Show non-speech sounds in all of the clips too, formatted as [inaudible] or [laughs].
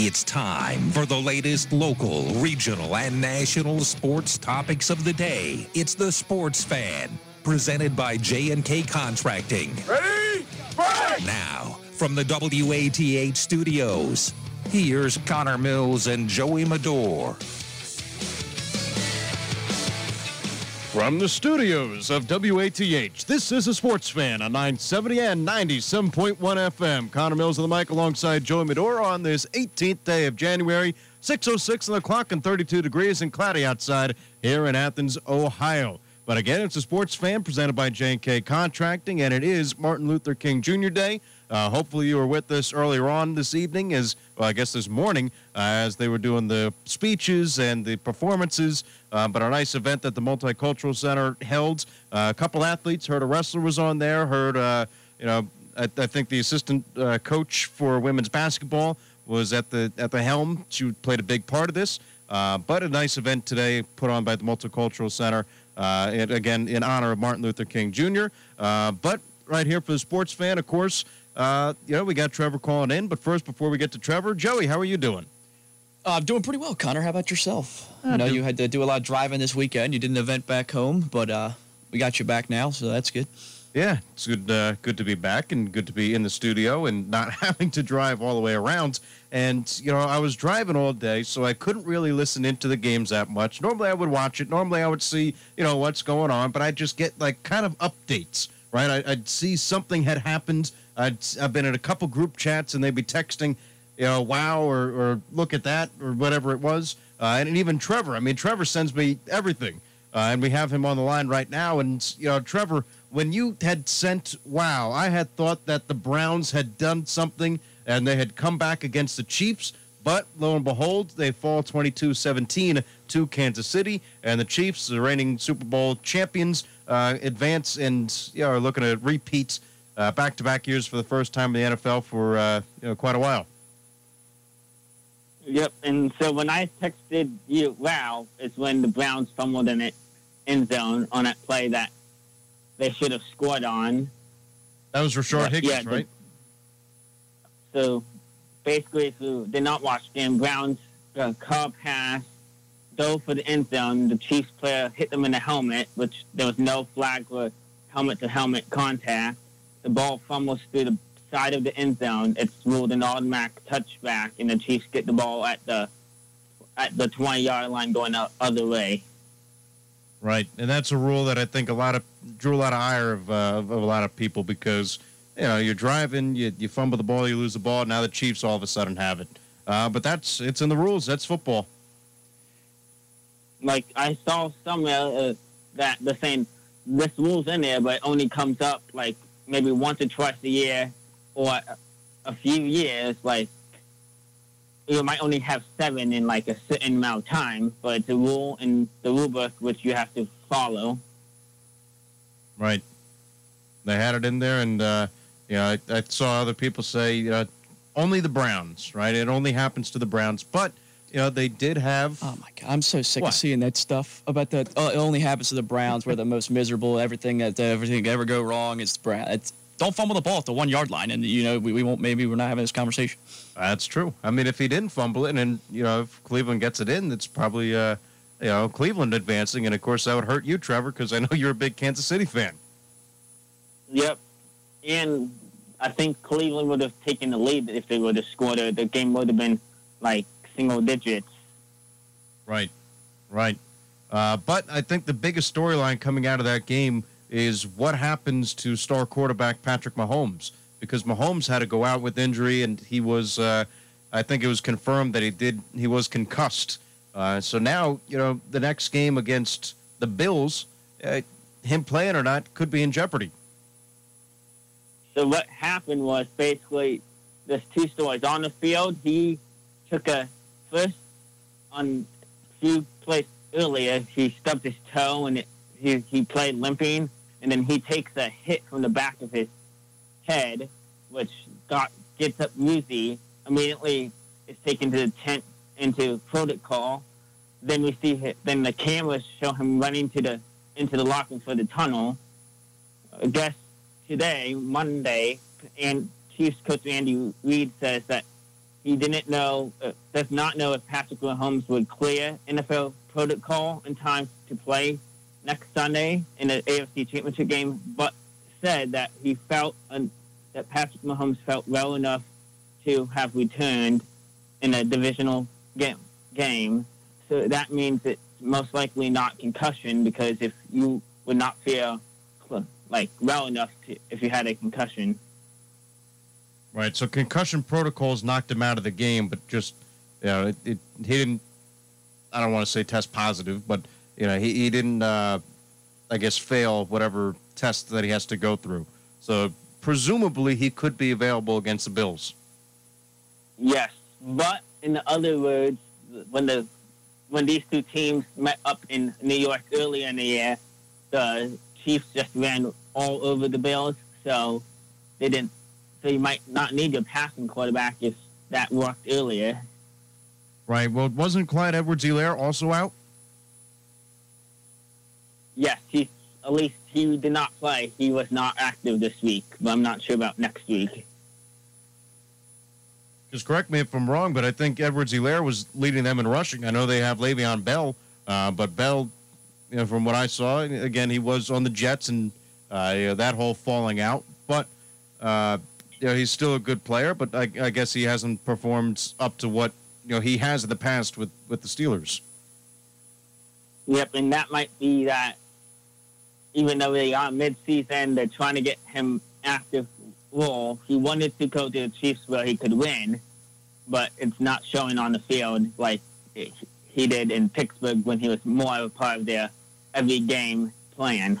It's time for the latest local, regional, and national sports topics of the day. It's the Sports Fan, presented by J&K Contracting. Ready? Break! Now, from the WATH studios, here's Connor Mills and Joey Medor. From the studios of WATH, this is a sports fan on 970 and 97.1 FM. Connor Mills on the mic alongside Joey Medora on this 18th day of January, 6.06 on the clock and 32 degrees and cloudy outside here in Athens, Ohio. But again, it's a sports fan presented by J&K Contracting, and it is Martin Luther King Jr. Day. Uh, hopefully, you were with us earlier on this evening, as well, I guess this morning, uh, as they were doing the speeches and the performances. Uh, but a nice event that the Multicultural Center held. Uh, a couple athletes, heard a wrestler was on there. Heard, uh, you know, I, I, think the assistant uh, coach for women's basketball was at the at the helm. She played a big part of this. but a nice event today, put on by the Multicultural Center. and again, in honor of Martin Luther King Jr. but right here for the sports fan, of course. Uh, you know, we got Trevor calling in, but first, before we get to Trevor, Joey, how are you doing? Uh, I'm doing pretty well, Connor. How about yourself? I know you had to do a lot of driving this weekend. You did an event back home, but uh, we got you back now, so that's good. Yeah, it's good. Uh, good to be back, and good to be in the studio and [laughs] not having to drive all the way around. And you know, I was driving all day, so I couldn't really listen into the games that much. Normally, I would watch it. Normally, I would see you know what's going on, but I just get like kind of updates. Right, I, I'd see something had happened i have been in a couple group chats and they'd be texting, you know, wow, or, or look at that, or whatever it was. Uh, and, even Trevor. I mean, Trevor sends me everything. Uh, and we have him on the line right now. And, you know, Trevor, when you had sent, wow, I had thought that the Browns had done something and they had come back against the Chiefs. But lo and behold, they fall 22 17 to Kansas City. And the Chiefs, the reigning Super Bowl champions, uh, advance and you know, are looking to repeat back to back years for the first time in the NFL for uh, you know, quite a while. Yep, and so when I texted you, wow, it's when the Browns fumbled in it end zone on that play that they should have scored on. That was Rashard Higgins, yeah, right? The, so basically, if you did not watch the game, Browns uh, car pass, dove for the end zone. The Chiefs player hit them in the helmet, which there was no flag for helmet to helmet contact the ball fumbles through the side of the end zone, it's ruled an automatic touchback, and the Chiefs get the ball at the at the 20 yard line going the other way. Right, and that's a rule that I think a lot of drew a lot of ire of, uh, of a lot of people because you know you're driving, you, you fumble the ball, you lose the ball. Now the Chiefs all of a sudden have it, uh, but that's it's in the rules. That's football. Like I saw somewhere uh, that the saying this rule's in there, but it only comes up like maybe once or twice a year or a few years, like you might only have seven in like a certain amount of time, but it's a rule in the rule book which you have to follow. Right. They had it in there, and uh, you know, I, I saw other people say, you know, only the Browns, right? It only happens to the Browns, but you know, they did have. Oh my god, I'm so sick what? of seeing that stuff about that. Oh, it only happens to the Browns. We're the most miserable. Everything that everything ever go wrong is Brown. It's don't fumble the ball at the one yard line, and you know we, we won't. Maybe we're not having this conversation. That's true. I mean, if he didn't fumble it, and then you know if Cleveland gets it in, it's probably uh, you know Cleveland advancing, and of course that would hurt you, Trevor, because I know you're a big Kansas City fan. Yep, and I think Cleveland would have taken the lead if they would have scored. The game would have been like single digits. Right, right. Uh, but I think the biggest storyline coming out of that game is what happens to star quarterback Patrick Mahomes because Mahomes had to go out with injury and he was, uh, I think it was confirmed that he did, he was concussed. Uh, so now, you know, the next game against the Bills, uh, him playing or not, could be in jeopardy. So what happened was basically there's two stories. On the field, he took a first on few plays earlier, he stubbed his toe and it, he he played limping, and then he takes a hit from the back of his head, which got gets up woozy. Immediately, is taken to the tent into protocol. Then we see him, then the cameras show him running to the into the locker for the tunnel. I guess today, Monday, and Chiefs coach Andy Reid says that he didn't know, uh, does not know if Patrick Mahomes would clear NFL protocol in time to play next Sunday in an AFC Championship game, but said that he felt that Patrick Mahomes felt well enough to have returned in a divisional game. Game, so that means it's most likely not concussion because if you would not feel like well enough to, if you had a concussion. Right. So concussion protocols knocked him out of the game, but just you know, it, it he didn't. I don't want to say test positive, but you know, he, he didn't. Uh, I guess fail whatever test that he has to go through. So presumably he could be available against the Bills. Yes, but in the other words, when the when these two teams met up in New York earlier in the year, the Chiefs just ran all over the Bills, so they didn't. So you might not need your passing quarterback if that worked earlier. Right. Well, wasn't Clyde Edwards-Helaire also out? Yes, he at least he did not play. He was not active this week, but I'm not sure about next week. Just correct me if I'm wrong, but I think Edwards-Helaire was leading them in rushing. I know they have Le'Veon Bell, uh, but Bell, you know, from what I saw, again, he was on the Jets and uh, you know, that whole falling out. But uh, you know, he's still a good player, but I, I guess he hasn't performed up to what you know he has in the past with with the Steelers. Yep, and that might be that. Even though they are mid-season, they're trying to get him active role. He wanted to go to the Chiefs where he could win, but it's not showing on the field like he did in Pittsburgh when he was more of a part of their every game plan.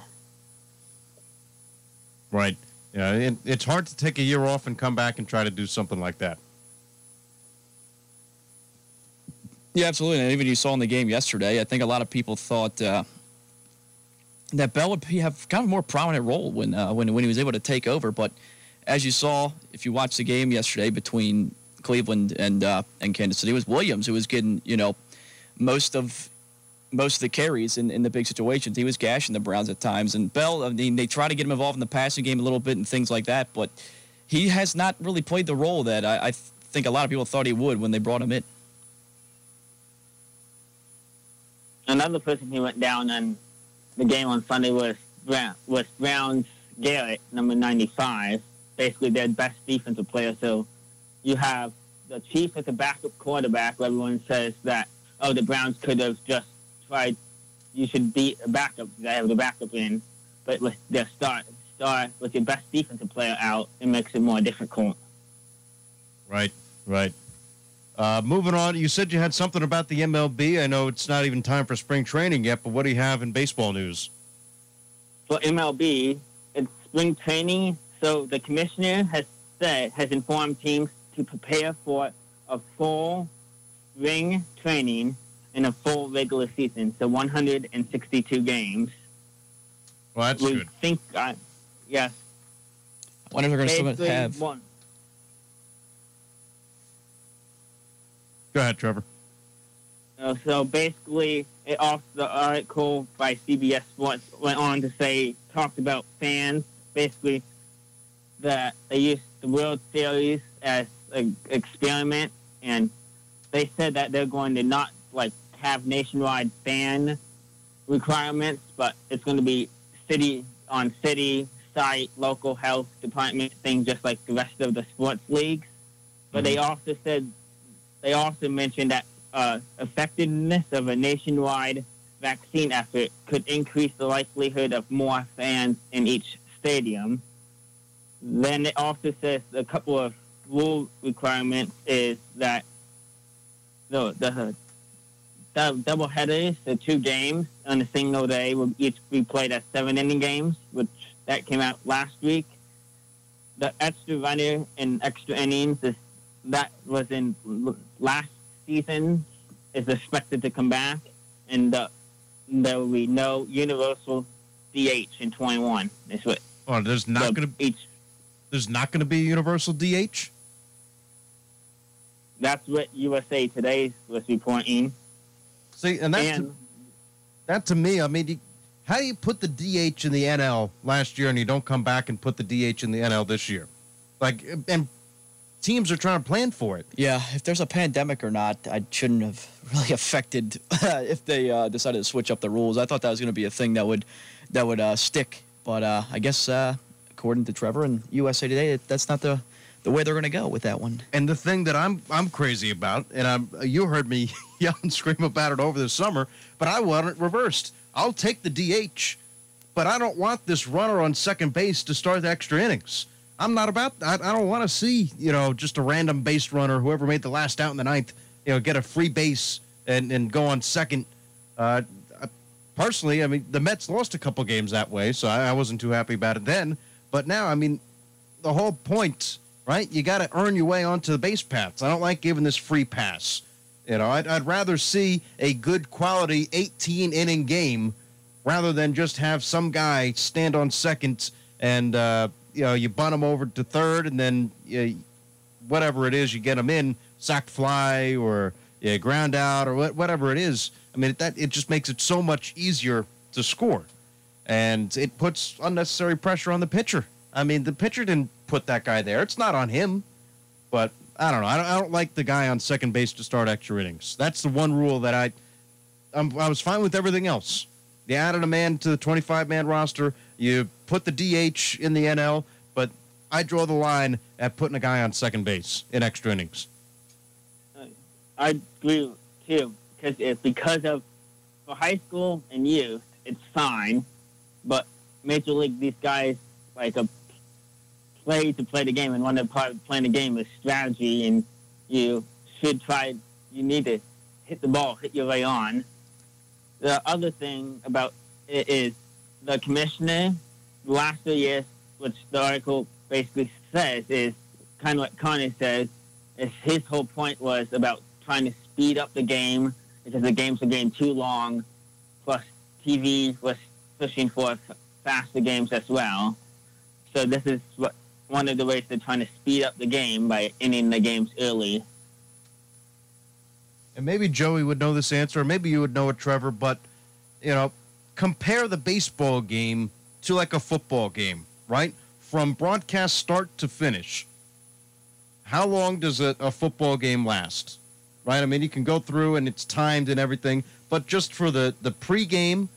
Right. Yeah, it, it's hard to take a year off and come back and try to do something like that. Yeah, absolutely. And even you saw in the game yesterday, I think a lot of people thought uh, that Bell would have kind of a more prominent role when uh, when when he was able to take over. But as you saw, if you watched the game yesterday between Cleveland and uh, and Kansas City, it was Williams who was getting you know most of most of the carries in, in the big situations. He was gashing the Browns at times. And Bell, I mean, they try to get him involved in the passing game a little bit and things like that, but he has not really played the role that I, I think a lot of people thought he would when they brought him in. Another person who went down in the game on Sunday was was Browns Garrett, number 95, basically their best defensive player. So you have the Chiefs as a backup quarterback. Where Everyone says that, oh, the Browns could have just tried. You should beat a backup. They have the backup in, but with their start start with your best defensive player out, it makes it more difficult. Right, right. Uh, moving on, you said you had something about the MLB. I know it's not even time for spring training yet, but what do you have in baseball news? For MLB, it's spring training. So the commissioner has said has informed teams to prepare for a full spring training in a full regular season, so 162 games. Well, that's we good. think, uh, yes. I wonder if they're going to have. One. Go ahead, Trevor. Uh, so basically, it off the article by CBS Sports went on to say talked about fans. Basically, that they used the World Series as an experiment, and they said that they're going to not like have nationwide fan requirements, but it's going to be city on city site, local health department things, just like the rest of the sports leagues. But mm-hmm. they also said they also mentioned that uh, effectiveness of a nationwide vaccine effort could increase the likelihood of more fans in each stadium. Then it also says a couple of rule requirements is that the, the double headers, the two games on a single day will each be played as seven inning games, which that came out last week. The extra runner and extra innings is, that was in last season is expected to come back, and uh, the, there will be no universal DH in 21. Is what. Oh, there's not going to be. There's not going to be a universal DH. That's what USA Today was reporting. See, and that's and, to, that to me. I mean, you, how do you put the DH in the NL last year and you don't come back and put the DH in the NL this year? Like, and teams are trying to plan for it. Yeah, if there's a pandemic or not, I shouldn't have really [laughs] affected if they uh, decided to switch up the rules. I thought that was going to be a thing that would that would uh, stick, but uh, I guess uh, according to Trevor and USA Today, that's not the the way they're going to go with that one. And the thing that I'm I'm crazy about, and I'm you heard me [laughs] yell and scream about it over the summer, but I want it reversed. I'll take the DH, but I don't want this runner on second base to start the extra innings. I'm not about. I, I don't want to see you know just a random base runner, whoever made the last out in the ninth, you know, get a free base and and go on second. Uh, personally, I mean, the Mets lost a couple games that way, so I, I wasn't too happy about it then. But now, I mean, the whole point, right? You got to earn your way onto the base paths. I don't like giving this free pass. You know, I'd, I'd rather see a good quality 18 inning game rather than just have some guy stand on second and uh, you know you bunt them over to third and then you, whatever it is you get them in sack fly or yeah, ground out or whatever it is. I mean that it just makes it so much easier to score, and it puts unnecessary pressure on the pitcher. I mean the pitcher didn't put that guy there. It's not on him, but I don't know. I don't, I don't like the guy on second base to start extra innings. That's the one rule that I I'm, I was fine with everything else. They added a man to the 25 man roster. You put the DH in the NL, but I draw the line at putting a guy on second base in extra innings. I agree too, because it's because of for high school and youth, it's fine, but major league these guys like a play to play the game, and one of part of playing the game is strategy, and you should try. You need to hit the ball, hit your way on. The other thing about it is the commissioner last two years, which the article basically says is kind of what Connie says, is his whole point was about trying to speed up the game because the games are getting too long. Plus, TV was pushing for faster games as well. So this is what one of the ways they're trying to speed up the game by ending the games early. And maybe Joey would know this answer, or maybe you would know it, Trevor. But you know, compare the baseball game to like a football game, right? From broadcast start to finish. How long does a, a football game last? Right? I mean, you can go through and it's timed and everything, but just for the the pregame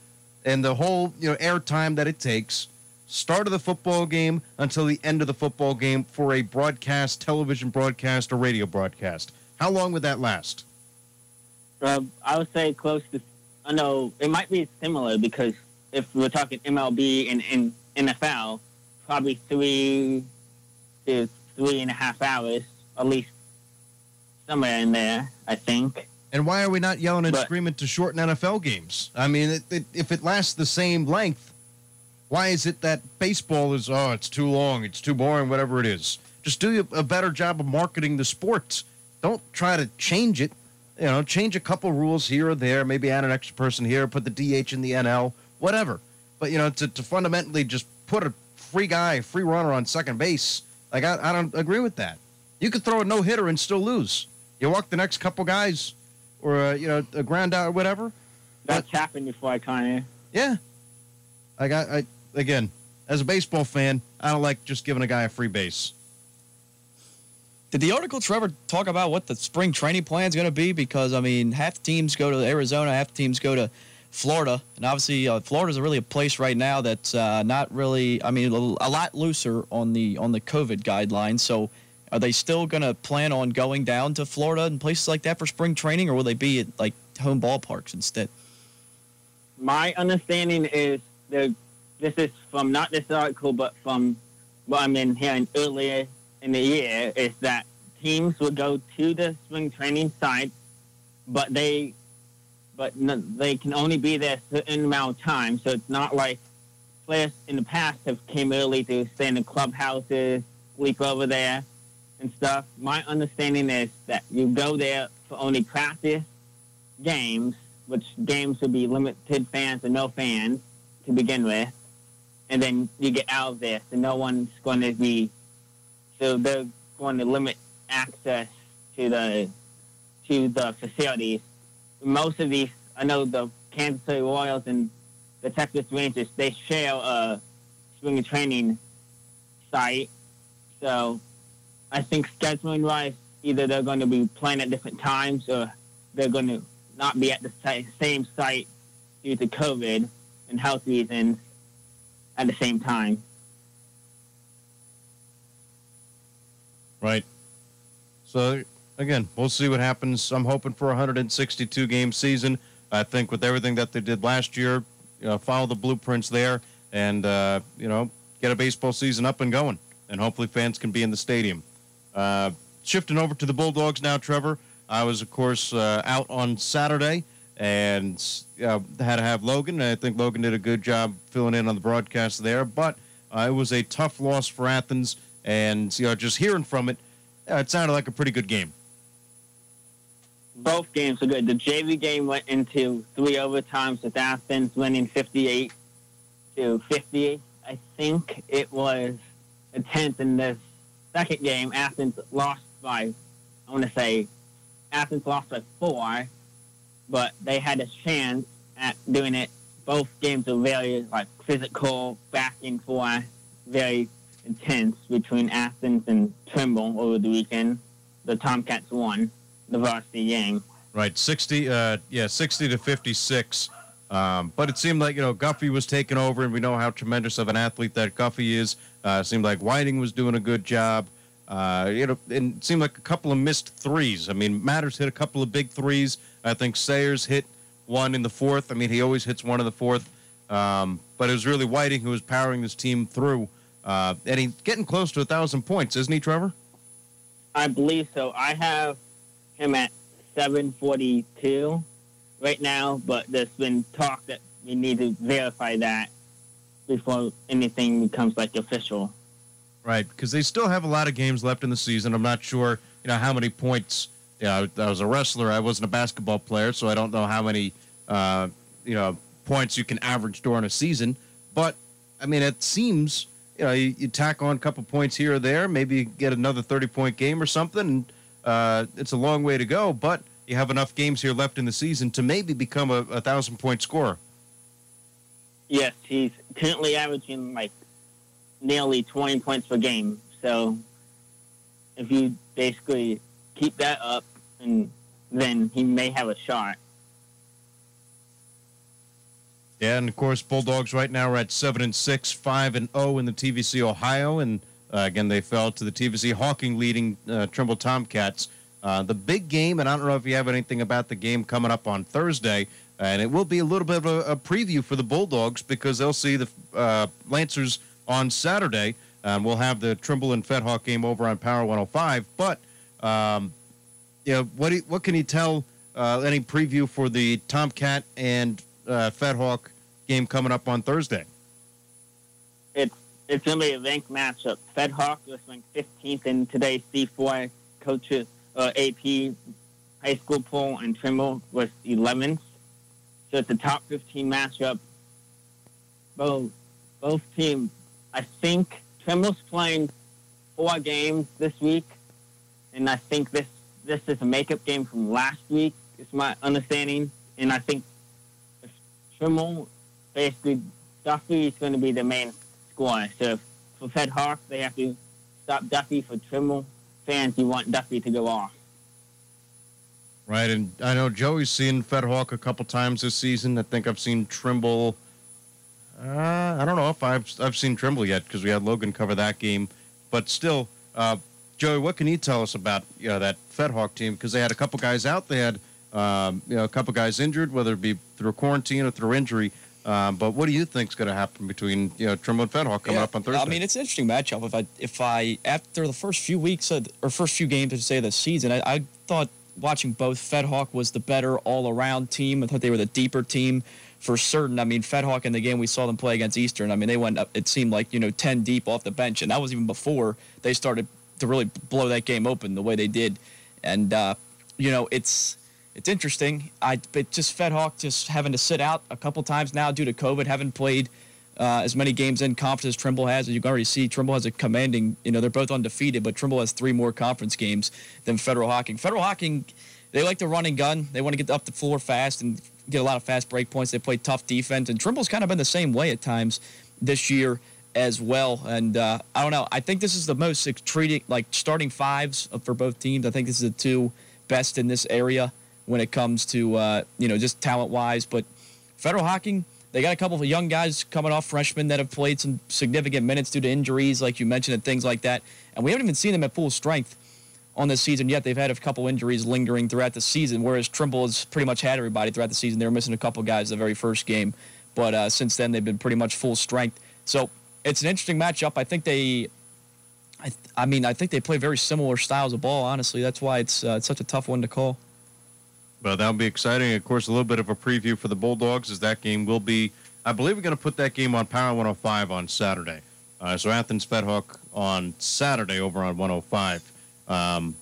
and the whole you know airtime that it takes, start of the football game until the end of the football game for a broadcast, television broadcast, or radio broadcast. How long would that last? Uh, I would say close to. I know it might be similar because if we're talking MLB and, and NFL, probably three to three and a half hours, at least somewhere in there, I think. And why are we not yelling and but, screaming to shorten NFL games? I mean, it, it, if it lasts the same length, why is it that baseball is, oh, it's too long, it's too boring, whatever it is? Just do a better job of marketing the sport. Don't try to change it. You know, change a couple rules here or there, maybe add an extra person here, put the DH in the NL whatever. But you know, to, to fundamentally just put a free guy, free runner on second base, like I, I don't agree with that. You could throw a no hitter and still lose. You walk the next couple guys, or a, you know, a ground out or whatever. That's but, happened before, kind of. Yeah. I got I again as a baseball fan, I don't like just giving a guy a free base. Did the article, Trevor, talk about what the spring training plan is going to be? Because I mean, half teams go to Arizona, half teams go to Florida, and obviously uh, Florida is really a place right now that's uh, not really. I mean, a, lot looser on the on the COVID guidelines. So, are they still going to plan on going down to Florida and places like that for spring training, or will they be at like home ballparks instead? My understanding is that this is from not this article, but from what I'm in hearing earlier in the year, is that teams will go to the spring training site, but they but no, they can only be there a certain amount of time. So it's not like players in the past have came early to stay in the clubhouses, sleep over there, and stuff. My understanding is that you go there for only practice games, which games would be limited fans and no fans to begin with, and then you get out of there. So no one's going to be. So they're going to limit access to the to the facilities most of these, I know the Kansas City Royals and the Texas Rangers, they share a spring training site. So I think scheduling wise, either they're going to be playing at different times or they're going to not be at the same site due to COVID and health reasons at the same time. Right. So again, we'll see what happens. I'm hoping for a 162 game season. I think with everything that they did last year, you know, follow the blueprints there, and uh, you know, get a baseball season up and going, and hopefully fans can be in the stadium. Uh, shifting over to the Bulldogs now, Trevor. I was, of course, uh, out on Saturday and uh, had to have Logan. I think Logan did a good job filling in on the broadcast there, but uh, it was a tough loss for Athens, and you know, just hearing from it, uh, it sounded like a pretty good game. Both games were good. The JV game went into three overtimes with Athens winning 58 to 58. I think it was a tenth in the second game. Athens lost by, I want to say, Athens lost by four, but they had a chance at doing it. Both games were very like physical, back and forth, very intense between Athens and Trimble over the weekend. The Tomcats won the varsity game. Right, sixty. Uh, yeah, sixty to fifty-six. Um, but it seemed like you know Guffey was taking over, and we know how tremendous of an athlete that Guffey is. Uh, seemed like Whiting was doing a good job. Uh, you know, and it seemed like a couple of missed threes. I mean, Matters hit a couple of big threes. I think Sayers hit one in the fourth. I mean, he always hits one in the fourth. Um, but it was really Whiting who was powering this team through. Uh, and he's getting close to a thousand points, isn't he, Trevor? I believe so. I have him at 742 right now, but there's been talk that we need to verify that before anything becomes like official. Right, because they still have a lot of games left in the season. I'm not sure, you know, how many points. Yeah, I was a wrestler. I wasn't a basketball player, so I don't know how many, uh, you know, points you can average during a season. But I mean, it seems you know you, you tack on a couple points here or there, maybe you get another 30 point game or something. Uh, it's a long way to go, but you have enough games here left in the season to maybe become a, a thousand point scorer. Yes, he's currently averaging like nearly 20 points per game. So if you basically keep that up, and then he may have a shot. Yeah, and of course, Bulldogs right now are at seven and six, five and zero in the TVC Ohio, and uh, again they fell to the TVC Hocking leading uh, Trimble Tomcats. Uh, the big game, and I don't know if you have anything about the game coming up on Thursday, and it will be a little bit of a, a preview for the Bulldogs because they'll see the uh, Lancers on Saturday. And we'll have the Trimble and Fed Hock game over on Power 105. But, um, you know, what, you, what can you tell, uh, any preview for the Tomcat and uh, Fed Hock game coming up on Thursday? It's it's going to be a ranked matchup. Fed Hock was ranked 15th in today's C4 coaches uh, AP high school poll, and Trimble was 11th. So it's a top 15 matchup. Both both teams I think Trimble's playing four games this week, and I think this this is a makeup game from last week. It's my understanding, and I think Trimble basically Duffy is going to be the main scorer. So for Fed Hock, they have to stop Duffy. For Trimble fans, you want Duffy to go off. Right, and I know Joey's seen Fed Hock a couple times this season. I think I've seen Trimble uh, I don't know if I've I've seen Trimble yet because we had Logan cover that game, but still, uh, Joey, what can you tell us about you know, that Fed Hock team? Because they had a couple guys out, they had um, you know a couple guys injured, whether it be through quarantine or through injury. Um, but what do you think is going to happen between you know Trimble and Fed Hock coming yeah, up on Thursday? I mean, it's an interesting matchup. If I if I after the first few weeks of, or first few games, to say the season, I, I thought watching both Fed Hock was the better all around team. I thought they were the deeper team for certain. I mean, Fed Hock in the game we saw them play against Eastern. I mean, they went up. It seemed like you know ten deep off the bench, and that was even before they started to really blow that game open the way they did. And uh, you know, it's it's interesting. I but just Fed Hock just having to sit out a couple times now due to COVID, haven't played. Uh, as many games in conference as Trimble has. As you can already see, Trimble has a commanding, you know, they're both undefeated, but Trimble has three more conference games than Federal Hocking. Federal Hocking, they like to run and gun. They want to get up the floor fast and get a lot of fast break points. They play tough defense, and Trimble's kind of been the same way at times this year as well. And uh, I don't know. I think this is the most treating like starting fives for both teams. I think this is the two best in this area when it comes to uh, you know just talent wise. But Federal Hocking, they got a couple of young guys coming off freshmen that have played some significant minutes due to injuries, like you mentioned, and things like that. And we haven't even seen them at full strength on this season yet. They've had a couple injuries lingering throughout the season, whereas Trimble has pretty much had everybody throughout the season. They were missing a couple guys the very first game, but uh, since then they've been pretty much full strength. So it's an interesting matchup. I think they, I, I mean, I think they play very similar styles of ball. Honestly, that's why it's uh, it's such a tough one to call. Well, that'll be exciting. Of course, a little bit of a preview for the Bulldogs as that game will be. I believe we're going to put that game on Power 105 on Saturday. Uh, so Athens Fed Hock on Saturday over on 105. Um,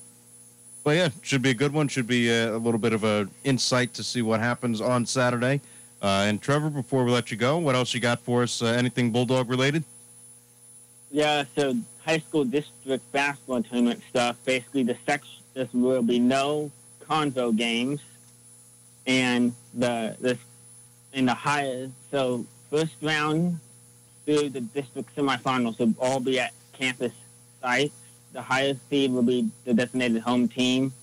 but yeah, should be a good one. Should be a, a little bit of a insight to see what happens on Saturday. Uh, and Trevor, before we let you go, what else you got for us? Uh, anything Bulldog related? Yeah, so high school district basketball tournament stuff. Basically, the section there will be no convo games, and the the in the highest so first round through the district semifinals will all be at campus sites. The highest seed will be the designated home team,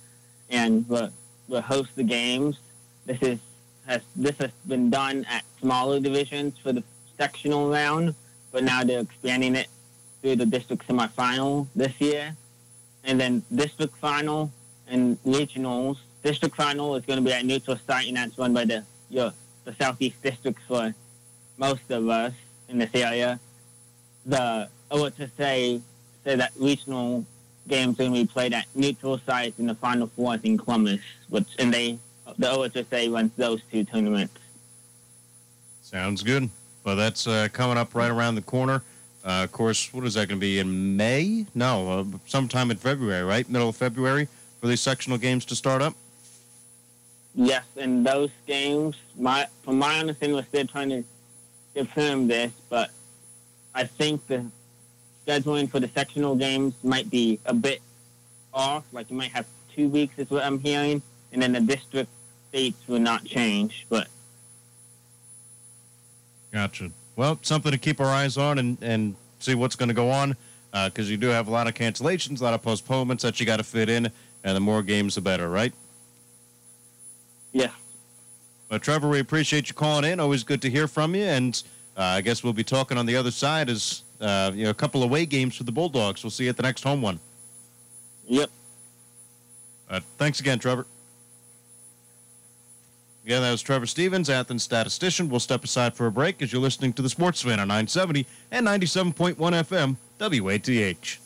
and will, will host the games. This is has this has been done at smaller divisions for the sectional round, but now they're expanding it through the district semifinal this year, and then district final and regionals. District final is going to be at neutral site, and that's run by the you know, the southeast districts for most of us in this area. The oh, to say say that regional games are going to be played at neutral sites in the final four in Columbus, which and they the OHSA runs those two tournaments. Sounds good. Well, that's uh, coming up right around the corner. Uh, of course, what is that going to be in May? No, uh, sometime in February, right? Middle of February for these sectional games to start up. Yes, and those games, my from my understanding, was they're trying to confirm this, but I think the scheduling for the sectional games might be a bit off. Like you might have two weeks, is what I'm hearing, and then the district dates will not change. But gotcha. Well, something to keep our eyes on and and see what's going to go on because uh, you do have a lot of cancellations, a lot of postponements that you got to fit in, and the more games, the better, right? Yeah. But Trevor, we appreciate you calling in. Always good to hear from you, and uh, I guess we'll be talking on the other side as uh, you know a couple of away games for the Bulldogs. We'll see you at the next home one. Yep. Uh, thanks again, Trevor. Again, that was Trevor Stevens, Athens statistician. We'll step aside for a break as you're listening to the Sports Fan on 970 and 97.1 FM, WATH.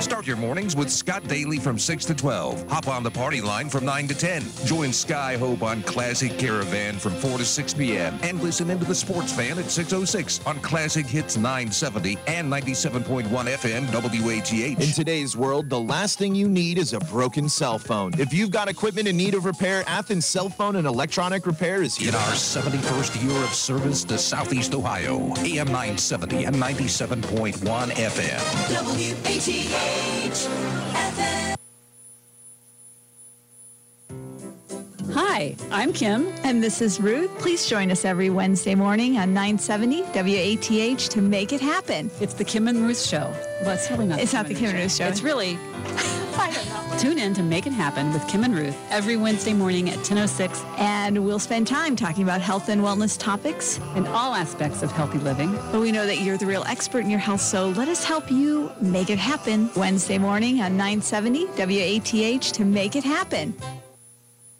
Start your mornings with Scott Daly from 6 to 12. Hop on the party line from 9 to 10. Join Sky Hope on Classic Caravan from 4 to 6 p.m. And listen into the Sports Fan at 606 on Classic Hits 970 and 97.1 FM WATH. In today's world, the last thing you need is a broken cell phone. If you've got equipment in need of repair, Athens Cell Phone and Electronic Repair is here. In our 71st year of service to Southeast Ohio, AM 970 and 97.1 FM. WATH. Hi, I'm Kim. And this is Ruth. Please join us every Wednesday morning on 970 WATH to make it happen. It's the Kim and Ruth Show. Well, it's really not It's the not the Kim and Ruth Show. It's really... Tune in to Make It Happen with Kim and Ruth every Wednesday morning at 10.06. And we'll spend time talking about health and wellness topics. And all aspects of healthy living. But we know that you're the real expert in your health, so let us help you make it happen. Wednesday morning on 970 WATH to make it happen.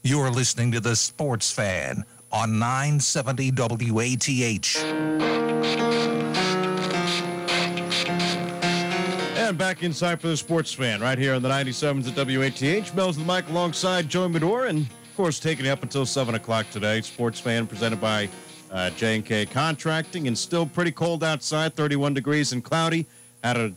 You're listening to The Sports Fan on 970 WATH. And back inside for the sports fan right here on the 97s at WATH. Mel's the mic alongside Joey Medor. And of course, taking it up until 7 o'clock today. Sports fan presented by uh, J&K Contracting, and still pretty cold outside, 31 degrees and cloudy. Had to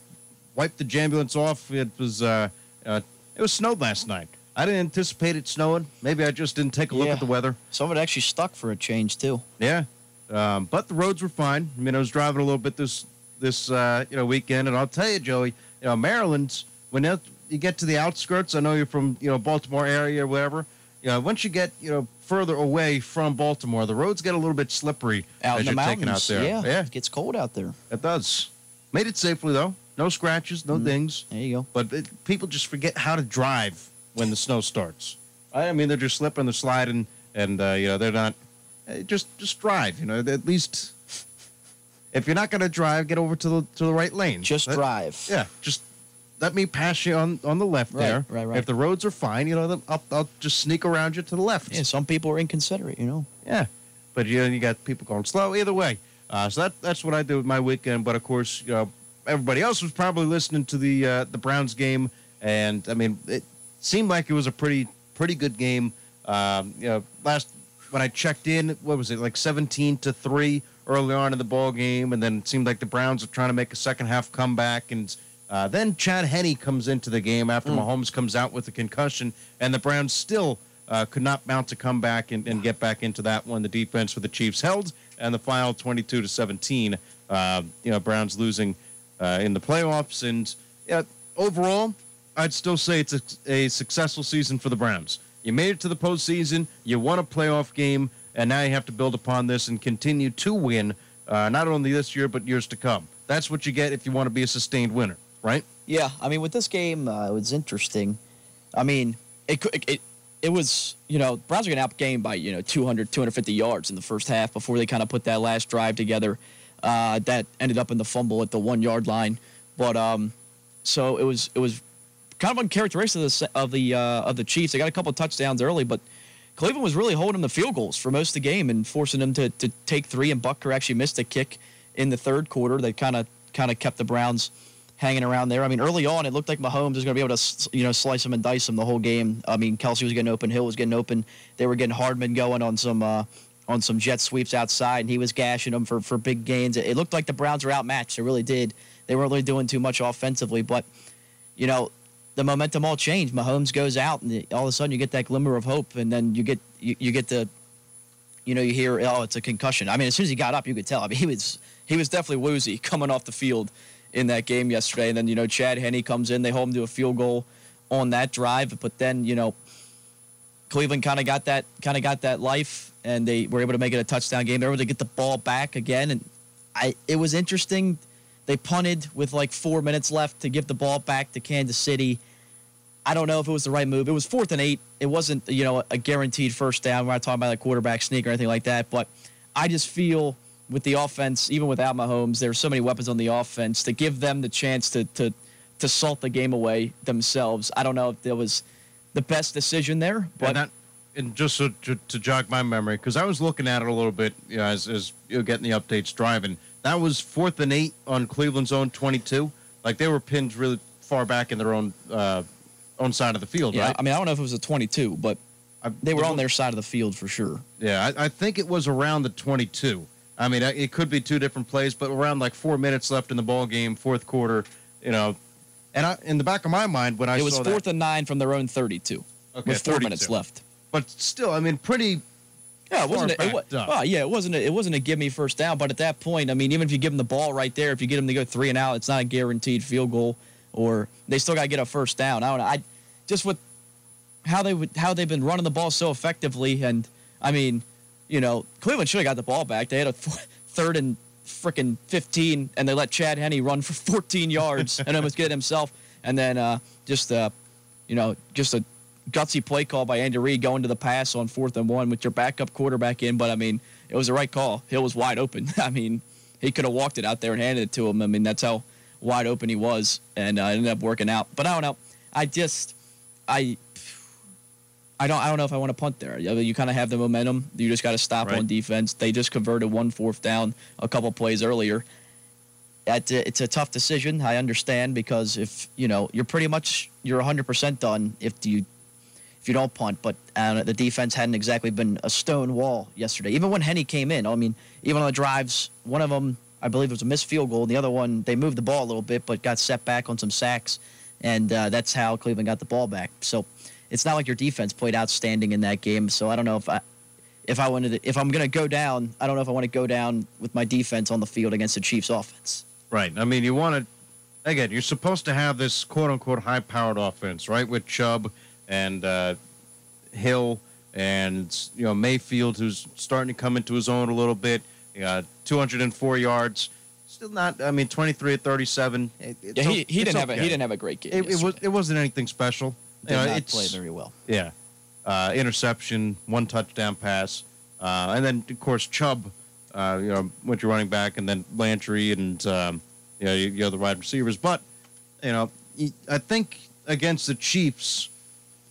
wipe the ambulance off. It was uh, uh, it was snowed last night. I didn't anticipate it snowing. Maybe I just didn't take a look at the weather. Some of it actually stuck for a change too. Yeah, um, but the roads were fine. I mean, I was driving a little bit this this uh, you know weekend, and I'll tell you, Joey, you know, Maryland's when you you get to the outskirts. I know you're from you know Baltimore area or whatever. You know, once you get you know further away from Baltimore, the roads get a little bit slippery Out as in the you're mountains. out there. Yeah, yeah, it gets cold out there. it does. Made it safely though. No scratches, no dings. There you go. But it, people just forget how to drive when the snow starts. I mean, they're just slipping, they're sliding, and uh, you know they're not. eh, Just just drive. You know, at least if you're not going to drive, get over to the to the right lane. Just That- drive. Yeah, just let me pass you on on the left Right, there. right, right. If the roads are fine, you know, I'll, I'll just sneak around you to the left. Yeah, some people are inconsiderate, you know. Yeah, but you know, you got people going slow. Either way, uh, so that that's what I did with my weekend. But of course, you know, everybody else was probably listening to the uh, the Browns game, and I mean, it seemed like it was a pretty pretty good game. Um, you know, last when I checked in, what was it like seventeen to three early on in the ball game, and then it seemed like the Browns were trying to make a second half comeback, and uh, then Chad Henne comes into the game after Mahomes comes out with a concussion, and the Browns still uh, could not mount a comeback and, and get back into that one. The defense for the Chiefs held, and the final 22 to 17. Uh, you know, Browns losing uh, in the playoffs, and yeah, overall, I'd still say it's a, a successful season for the Browns. You made it to the postseason, you won a playoff game, and now you have to build upon this and continue to win, uh, not only this year but years to come. That's what you get if you want to be a sustained winner, right? Yeah, I mean, with this game, uh, it was interesting. I mean, it it it was you know Browns are going to outgame by you know 200 250 yards in the first half before they kind of put that last drive together. Uh, that ended up in the fumble at the one yard line, but um, so it was it was kind of uncharacteristic of the of the uh, of the Chiefs. They got a couple touchdowns early, but Cleveland was really holding them to field goals for most of the game and forcing them to, to take three. And Butker actually missed a kick in the third quarter that kind of kind of kept the Browns hanging around there. I mean, early on, it looked like Mahomes was going to be able to you know slice them and dice them the whole game. I mean, Kelce was getting open, Hill was getting open. They were getting Hardman going on some uh, on some jet sweeps outside, and he was gashing them for for big gains. It, it looked like the Browns were outmatched. They really did. They weren't really doing too much offensively, but you know, the momentum all changed. Mahomes goes out, and all of a sudden you get that glimmer of hope, and then you get you, you get the, you know, you hear, oh, it's a concussion. I mean, as soon as he got up, you could tell. I mean, he was he was definitely woozy [laughs] coming off the field in that game yesterday. And then you know, Chad Henne comes in, they hold him to a field goal on that drive, but then you know, Cleveland kind of got that kind of got that life, and they were able to make it a touchdown game. They were able to get the ball back again, and I it was interesting. They punted with like four minutes left to give the ball back to Kansas City. I don't know if it was the right move. It was fourth and eight. It wasn't, you know, a guaranteed first down. We're not talking about a quarterback sneak or anything like that. But I just feel with the offense, even without Mahomes, there's so many weapons on the offense to give them the chance to to to salt the game away themselves. I don't know if there was the best decision there, but and that, and just so, to, to jog my memory, because I was looking at it a little bit you know, as as you're getting the updates driving. That was fourth and eight on Cleveland's own 22. Like they were pinned really far back in their own uh, own side of the field, yeah, right? I mean, I don't know if it was a 22, but I- they were on their side of the field for sure. Yeah, I, I think it was around the 22. I mean, it could be two different plays, but around like four minutes left in the ball game, fourth quarter. You know, and I, in the back of my mind when I it was fourth that, and nine from their own 32 Okay, with four 32. minutes left. but still, I mean, pretty. Yeah, it wasn't. A, it, well, yeah, it wasn't. A, it wasn't a give me first down. But at that point, I mean, even if you give them the ball right there, if you get them to go three and out, it's not a guaranteed field goal, or they still got to get a first down. I don't know. I just with how they would how they've been running the ball so effectively, and I mean, you know, Cleveland should have got the ball back. They had a th- [laughs] third and freaking 15, and they let Chad Henne run for [laughs] 14 yards and almost get himself, and then uh, just uh, you know, just a gutsy play call by Andy Reid going to the pass on fourth and one with your backup quarterback in. But I mean, it was the right call. Hill was wide open. [laughs] I mean, he could have walked it out there and handed it to him. I mean, that's how wide open he was, and uh, it ended up working out. But I don't know. I just, I. I don't. I don't know if I want to punt there. Mean, You kind of have the momentum. You just got to stop Right. on defense. They just converted one fourth down a couple plays earlier. That it's a tough decision. I understand because if you know you're pretty much you're 100 percent done. If you if you don't punt. But uh, the defense hadn't exactly been a stone wall yesterday. Even when Henne came in, I mean, even on the drives, one of them I believe it was a missed field goal. And the other one, they moved the ball a little bit, but got set back on some sacks, and uh, that's how Cleveland got the ball back. So it's not like your defense played outstanding in that game. So I don't know if I. If I wanted, to, if I'm going to go down, I don't know if I want to go down with my defense on the field against the Chiefs' offense. Right. I mean, you want to again, you're supposed to have this quote unquote high powered offense, right? With Chubb and uh, Hill and you know Mayfield, who's starting to come into his own a little bit. Uh, 204 yards. Still not. I mean, 23 at 37. It, yeah, he, he didn't okay. have a he didn't have a great game. It, it, was it wasn't anything special. Did you know, not play very well. Yeah, uh, interception, one touchdown pass, uh, and then of course Chubb. Uh, you know, went your running back, and then Landry, and um, you know, you, you have the wide receivers. But you know, I think against the Chiefs,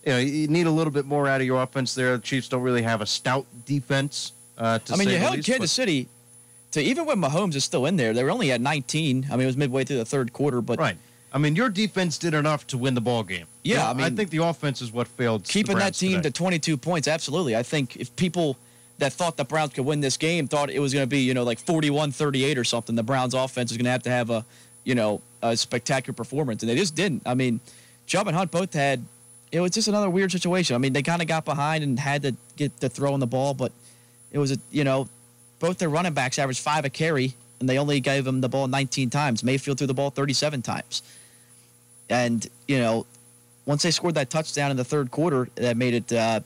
you know, you need a little bit more out of your offense there. The Chiefs don't really have a stout defense. Uh, I mean, you held least, Kansas City to even when Mahomes is still in there, they were only at 19. I mean, it was midway through the third quarter, but right. I mean, your defense did enough to win the ball game. Yeah, I mean, I think the offense is what failed. Keeping that team today. to 22 points, absolutely. I think if people that thought the Browns could win this game thought it was going to be, you know, like 41-38 or something, the Browns offense is going to have to have a, you know, a spectacular performance, and they just didn't. I mean, Chubb and Hunt both had. It was just another weird situation. I mean, they kind of got behind and had to get to throwing the ball, but it was a, you know, both their running backs averaged five a carry, and they only gave them the ball 19 times. Mayfield threw the ball 37 times. And, you know, once they scored that touchdown in the third quarter, that made it uh,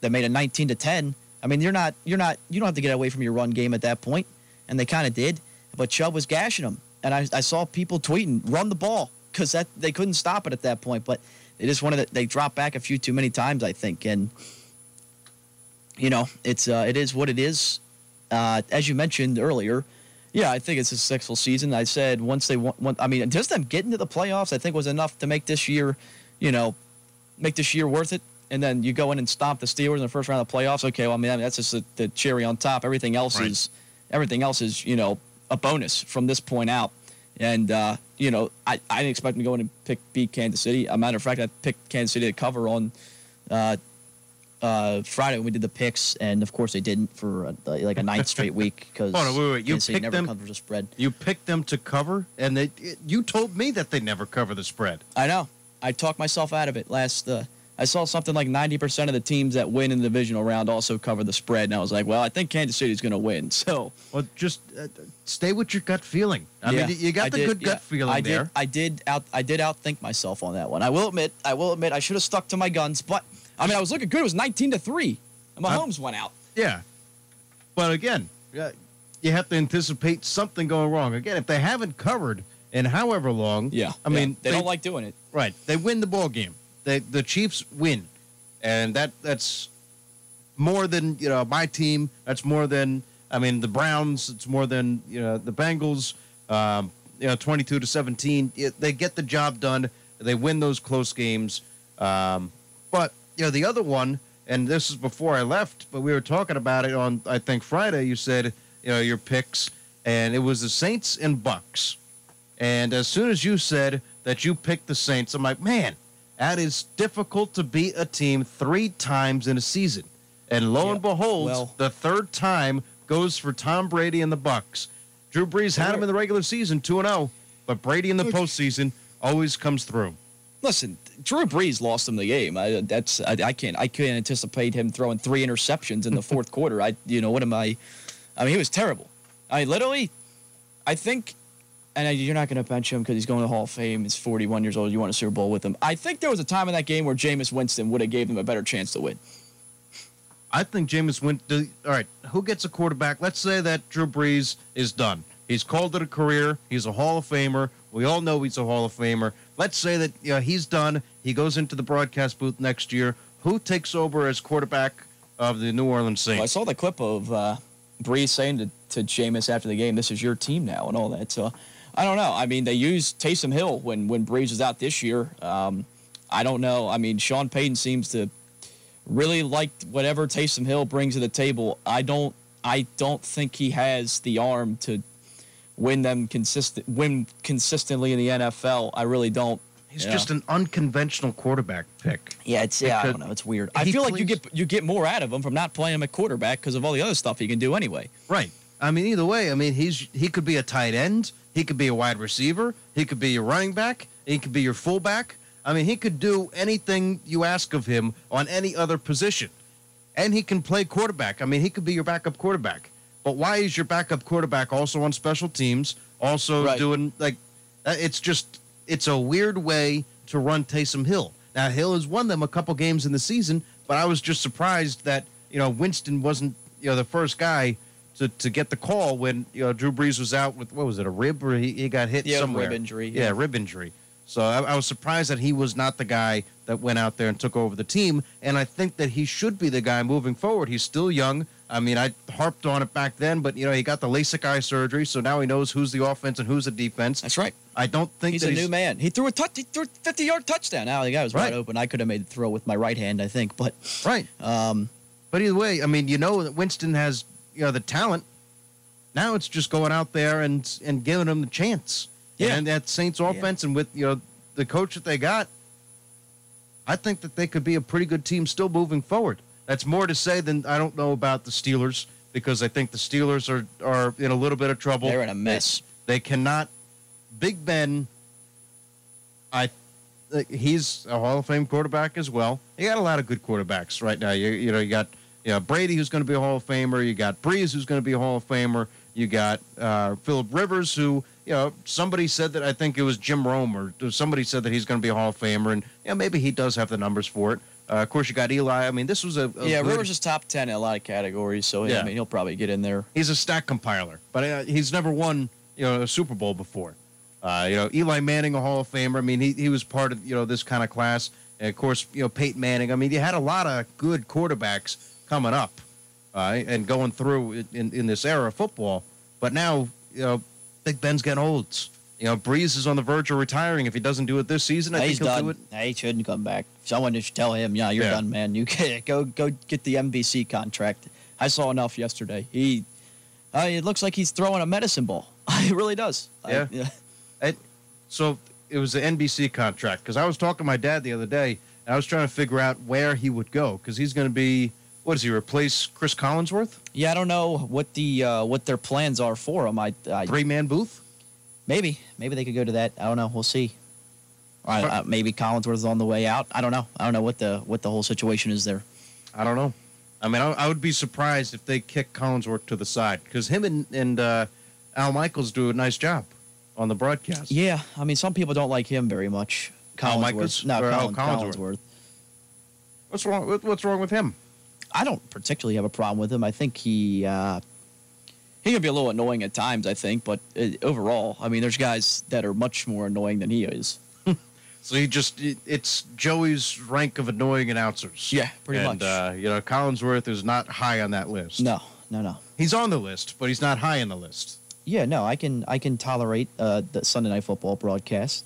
that made it 19 to 10. I mean, you're not you're not you don't have to get away from your run game at that point, and they kind of did. But Chubb was gashing them, and I, I saw people tweeting, "Run the ball," because that they couldn't stop it at that point. But they just wanted to, they dropped back a few too many times, I think, and you know, it's uh, it is what it is. Uh, as you mentioned earlier, yeah, I think it's a successful season. I said once they want, I mean, just them getting to the playoffs, I think was enough to make this year, you know, make this year worth it. And then you go in and stomp the Steelers in the first round of the playoffs. Okay, well, I mean, I mean that's just the, the, cherry on top. Everything else right. is, everything else is, you know, a bonus from this point out. And uh, you know, I, I didn't expect them to go in and pick beat Kansas City. A matter of fact, I picked Kansas City to cover on uh, uh, Friday when we did the picks, and of course they didn't for a, like a ninth straight [laughs] week because oh, no, wait, wait. you picked never them covers a spread. You picked them to cover, and they you told me that they never cover the spread. I know. I talked myself out of it last. Uh, I saw something like 90% of the teams that win in the divisional round also cover the spread, and I was like, well, I think Kansas City's going to win. [laughs] So, well, just uh, stay with your gut feeling. I yeah, mean, you got I the did, good yeah, gut feeling I there. Did, I did out. I did outthink myself on that one. I will admit. I will admit. I should have stuck to my guns, but I mean, I was looking good. It was 19 to three. And Mahomes uh, went out. Yeah. But again, you have to anticipate something going wrong. Again, if they haven't covered in however long, yeah, I yeah. mean they, they, don't like doing it. Right, they win the ball game. They, the Chiefs win, and that that's more than you know my team. That's more than I mean the Browns. It's more than you know the Bengals. Um, you know, twenty-two to seventeen. It, they get the job done. They win those close games. Um, you know the other one and this is before I left, but we were talking about it on I think Friday. You said you know your picks, and it was the Saints and Bucks. And as soon as you said that you picked the Saints, I'm like, man, that is difficult to beat a team three times in a season. And lo and behold, well, the third time goes for Tom Brady and the Bucks. Drew Brees had him in the regular season, two and zero, oh, but Brady in the postseason always comes through listen, Drew Brees lost him the game. I, that's I, I, can't I can't anticipate him throwing three interceptions in the [laughs] fourth quarter. I you know what am I? I mean, he was terrible. I literally, I think, and you're not going to bench him because he's going to the Hall of Fame. He's 41 years old. You want a Super Bowl with him? I think there was a time in that game where Jameis Winston would have gave them a better chance to win. I think Jameis Winston. All right, who gets a quarterback? Let's say that Drew Brees is done. He's called it a career. He's a Hall of Famer. We all know he's a Hall of Famer. Let's say that you know, he's done. He goes into the broadcast booth next year. Who takes over as quarterback of the New Orleans Saints? Well, I saw the clip of uh, saying to, to Jameis after the game, "This is your team now," and all that. So I don't know. I mean, they used Taysom Hill when when Brees was out this year. Um, I don't know. I mean, Sean Payton seems to really like whatever Taysom Hill brings to the table. I don't. I don't think he has the arm to win them consistent win consistently in the NFL. I really don't. He's just an unconventional quarterback pick. Yeah, it's yeah. I don't know. It's weird. I feel like you get you get more out of him from not playing him at quarterback because of all the other stuff he can do anyway. Right. I mean, either way, I mean, he's he could be a tight end, he could be a wide receiver, he could be your running back, he could be your fullback. I mean, he could do anything you ask of him on any other position, and he can play quarterback. I mean, he could be your backup quarterback. But why is your backup quarterback also on special teams, also Right. doing like? uh, It's just it's a weird way to run Taysom Hill. Now Hill has won them a couple games in the season, but I was just surprised that you know Winston wasn't you know the first guy to, to get the call when you know Drew Brees was out with what was it a rib or he, he got hit Yeah, somewhere rib injury, yeah. yeah. rib injury so I, I was surprised that he was not the guy that went out there and took over the team and I think that he should be the guy moving forward he's still young I mean I harped on it back then but you know he got the LASIK eye surgery so now he knows who's the offense and who's the defense That's right. I don't think He's a new man. He threw a touch. He threw a 50 yard touchdown. Now the guy was Right. wide open. I could have made the throw with my right hand, I think. But right um, But either way, I mean, you know that Winston has you know the talent. Now it's just going out there and and giving him the chance. Yeah. And that Saints offense and with you know the coach that they got, I think that they could be a pretty good team still moving forward. That's more to say than I don't know about the Steelers because I think the Steelers are are in a little bit of trouble. they're in a mess. They cannot. Big Ben. I. uh, He's a Hall of Fame quarterback as well. You got a lot of good quarterbacks right now. You you know you got you know Brady who's going to be a Hall of Famer. You got Brees who's going to be a Hall of Famer. You got uh, Philip Rivers who you know somebody said that I think it was Jim Rome or somebody said that he's going to be a Hall of Famer and yeah maybe he does have the numbers for it. Uh, of course you got Eli. I mean this was a, a yeah, good- Rivers is top 10 in a lot of categories. So, yeah. I mean, he'll probably get in there. he's a stat compiler, but uh, he's never won you know a Super Bowl before. Uh, you know, Eli Manning, a Hall of Famer. I mean, he he was part of you know this kind of class. And of course, you know Peyton Manning. I mean, you had a lot of good quarterbacks coming up uh, and going through in, in this era of football. But now, you know, Big Ben's getting old. You know, Brees is on the verge of retiring. If he doesn't do it this season, I he's think he'll done. do it. He shouldn't come back. Someone should tell him, yeah, you're Yeah. done, man. You [laughs] get, go go get the NBC contract. I saw enough yesterday. He, uh, it looks like he's throwing a medicine ball. [laughs] it really does. I- Yeah. yeah. It, so it was the NBC contract because I was talking to my dad the other day and I was trying to figure out where he would go because he's going to be what does he replace Cris Collinsworth Yeah, I don't know what the uh, what their plans are for him. I, I three man booth maybe maybe they could go to that. I don't know. We'll see. But- uh, maybe Collinsworth is on the way out. I don't know. I don't know what the what the whole situation is there. I don't know I mean I, I would be surprised if they kick Collinsworth to the side because him and and uh, Al Michaels do a nice job on the broadcast Yeah, I mean, some people don't like him very much. Al Collinsworth. Michaels? No, Al Collinsworth? Collinsworth. what's wrong what's wrong with him I don't particularly have a problem with him. I think he uh, he can be a little annoying at times. I think, but uh, overall, I mean, there's guys that are much more annoying than he is. [laughs] so he just it, it's Joey's rank of annoying announcers Yeah, pretty and much. uh, you know Collinsworth is not high on that list No, no, no. he's on the list but he's not high on the list Yeah, no. I can I can tolerate uh, the Sunday Night Football broadcast.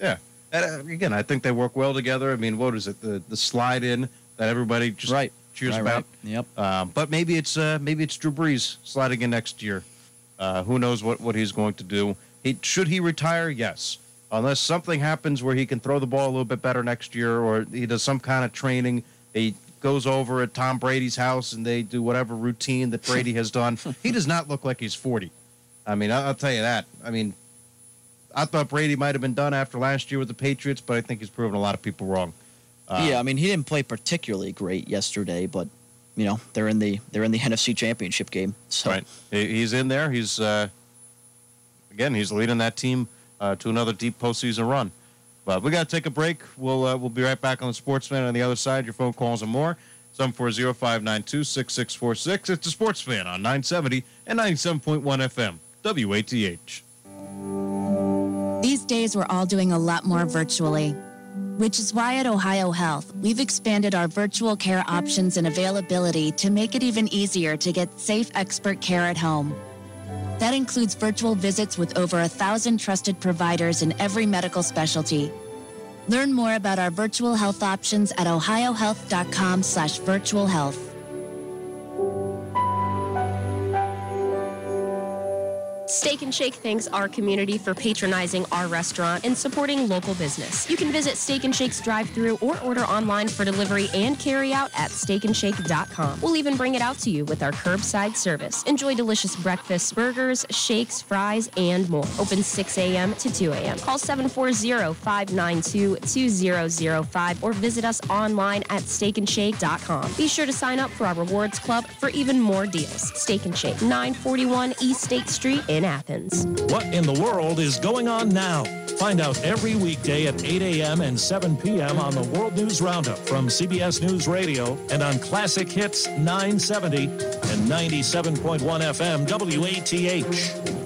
Yeah. And uh, again, I think they work well together. I mean, what is it? The the slide in that everybody just Right. Cheers Right, about. right. Yep. Um, but maybe it's uh, maybe it's Drew Brees sliding in next year. Uh, who knows what, what he's going to do? He should he retire? Yes, unless something happens where he can throw the ball a little bit better next year, or he does some kind of training. He goes over at Tom Brady's house and they do whatever routine that Brady has done. [laughs] he does not look like he's forty. I mean, I- I'll tell you that. I mean, I thought Brady might have been done after last year with the Patriots, but I think he's proven a lot of people wrong. Uh, yeah, I mean, he didn't play particularly great yesterday, but you know they're in the they're in the [laughs] NFC Championship game. So Right. He's in there. He's uh, again. He's leading that team uh, to another deep postseason run. But we got to take a break. We'll uh, we'll be right back on the Sports Fan on the other side. Your phone calls and more. 740-592-6646. It's the Sports Fan on 970 and 97.1 FM. WATH. These days, we're all doing a lot more virtually, which is why at Ohio Health, we've expanded our virtual care options and availability to make it even easier to get safe expert care at home. That includes virtual visits with over a thousand trusted providers in every medical specialty. Learn more about our virtual health options at ohiohealth.com slash virtual health. Steak and Shake thanks our community for patronizing our restaurant and supporting local business. You can visit Steak and Shake's drive-through or order online for delivery and carry out at steakandshake.com. We'll even bring it out to you with our curbside service. Enjoy delicious breakfast, burgers, shakes, fries, and more. Open 6 a.m. to 2 a.m. Call 740-592-2005 or visit us online at steakandshake.com. Be sure to sign up for our rewards club for even more deals. Steak and Shake, 941 East State Street in Athens. What in the world is going on now? Find out every weekday at 8 a.m. and 7 p.m. on the World News Roundup from CBS News Radio and on Classic Hits 970 and 97.1 FM WATH.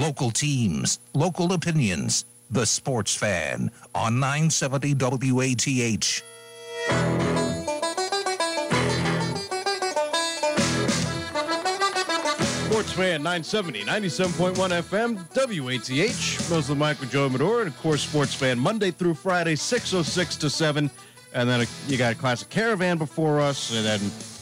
Local teams, local opinions. The Sports Fan on 970 WATH. Sports Fan 970, 97.1 FM, WATH. Mike with Joe Medora, and of course, Sports Fan Monday through Friday, 606 to 7. And then you got a classic caravan before us, and then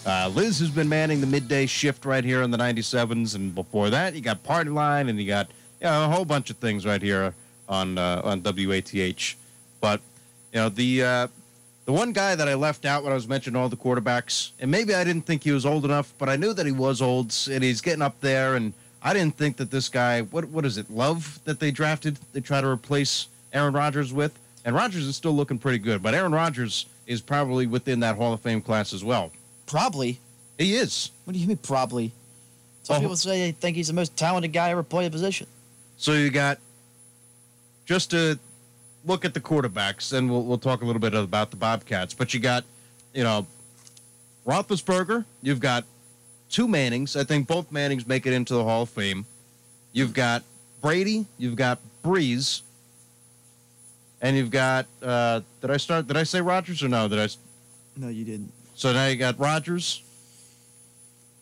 uh, Liz has been manning the midday shift right here on the 97s, and before that, you got Party Line, and you got you know, a whole bunch of things right here on uh, on WATH. But you know the uh, the one guy that I left out when I was mentioning all the quarterbacks, and maybe I didn't think he was old enough, but I knew that he was old, and he's getting up there, and I didn't think that this guy, what what is it, Love that they drafted, they try to replace Aaron Rodgers with, and Rodgers is still looking pretty good, but Aaron Rodgers is probably within that Hall of Fame class as well. Probably. He is. What do you mean, probably? Some Oh. people say they think he's the most talented guy ever played a position. So you got just to look at the quarterbacks, and we'll we'll talk a little bit about the Bobcats. But you got, you know, Roethlisberger. You've got two Mannings. I think both Mannings make it into the Hall of Fame. You've got Brady. You've got Brees. And you've got. Uh, did I start? Did I say Rodgers or no? Did I? No, you didn't. So now you got Rodgers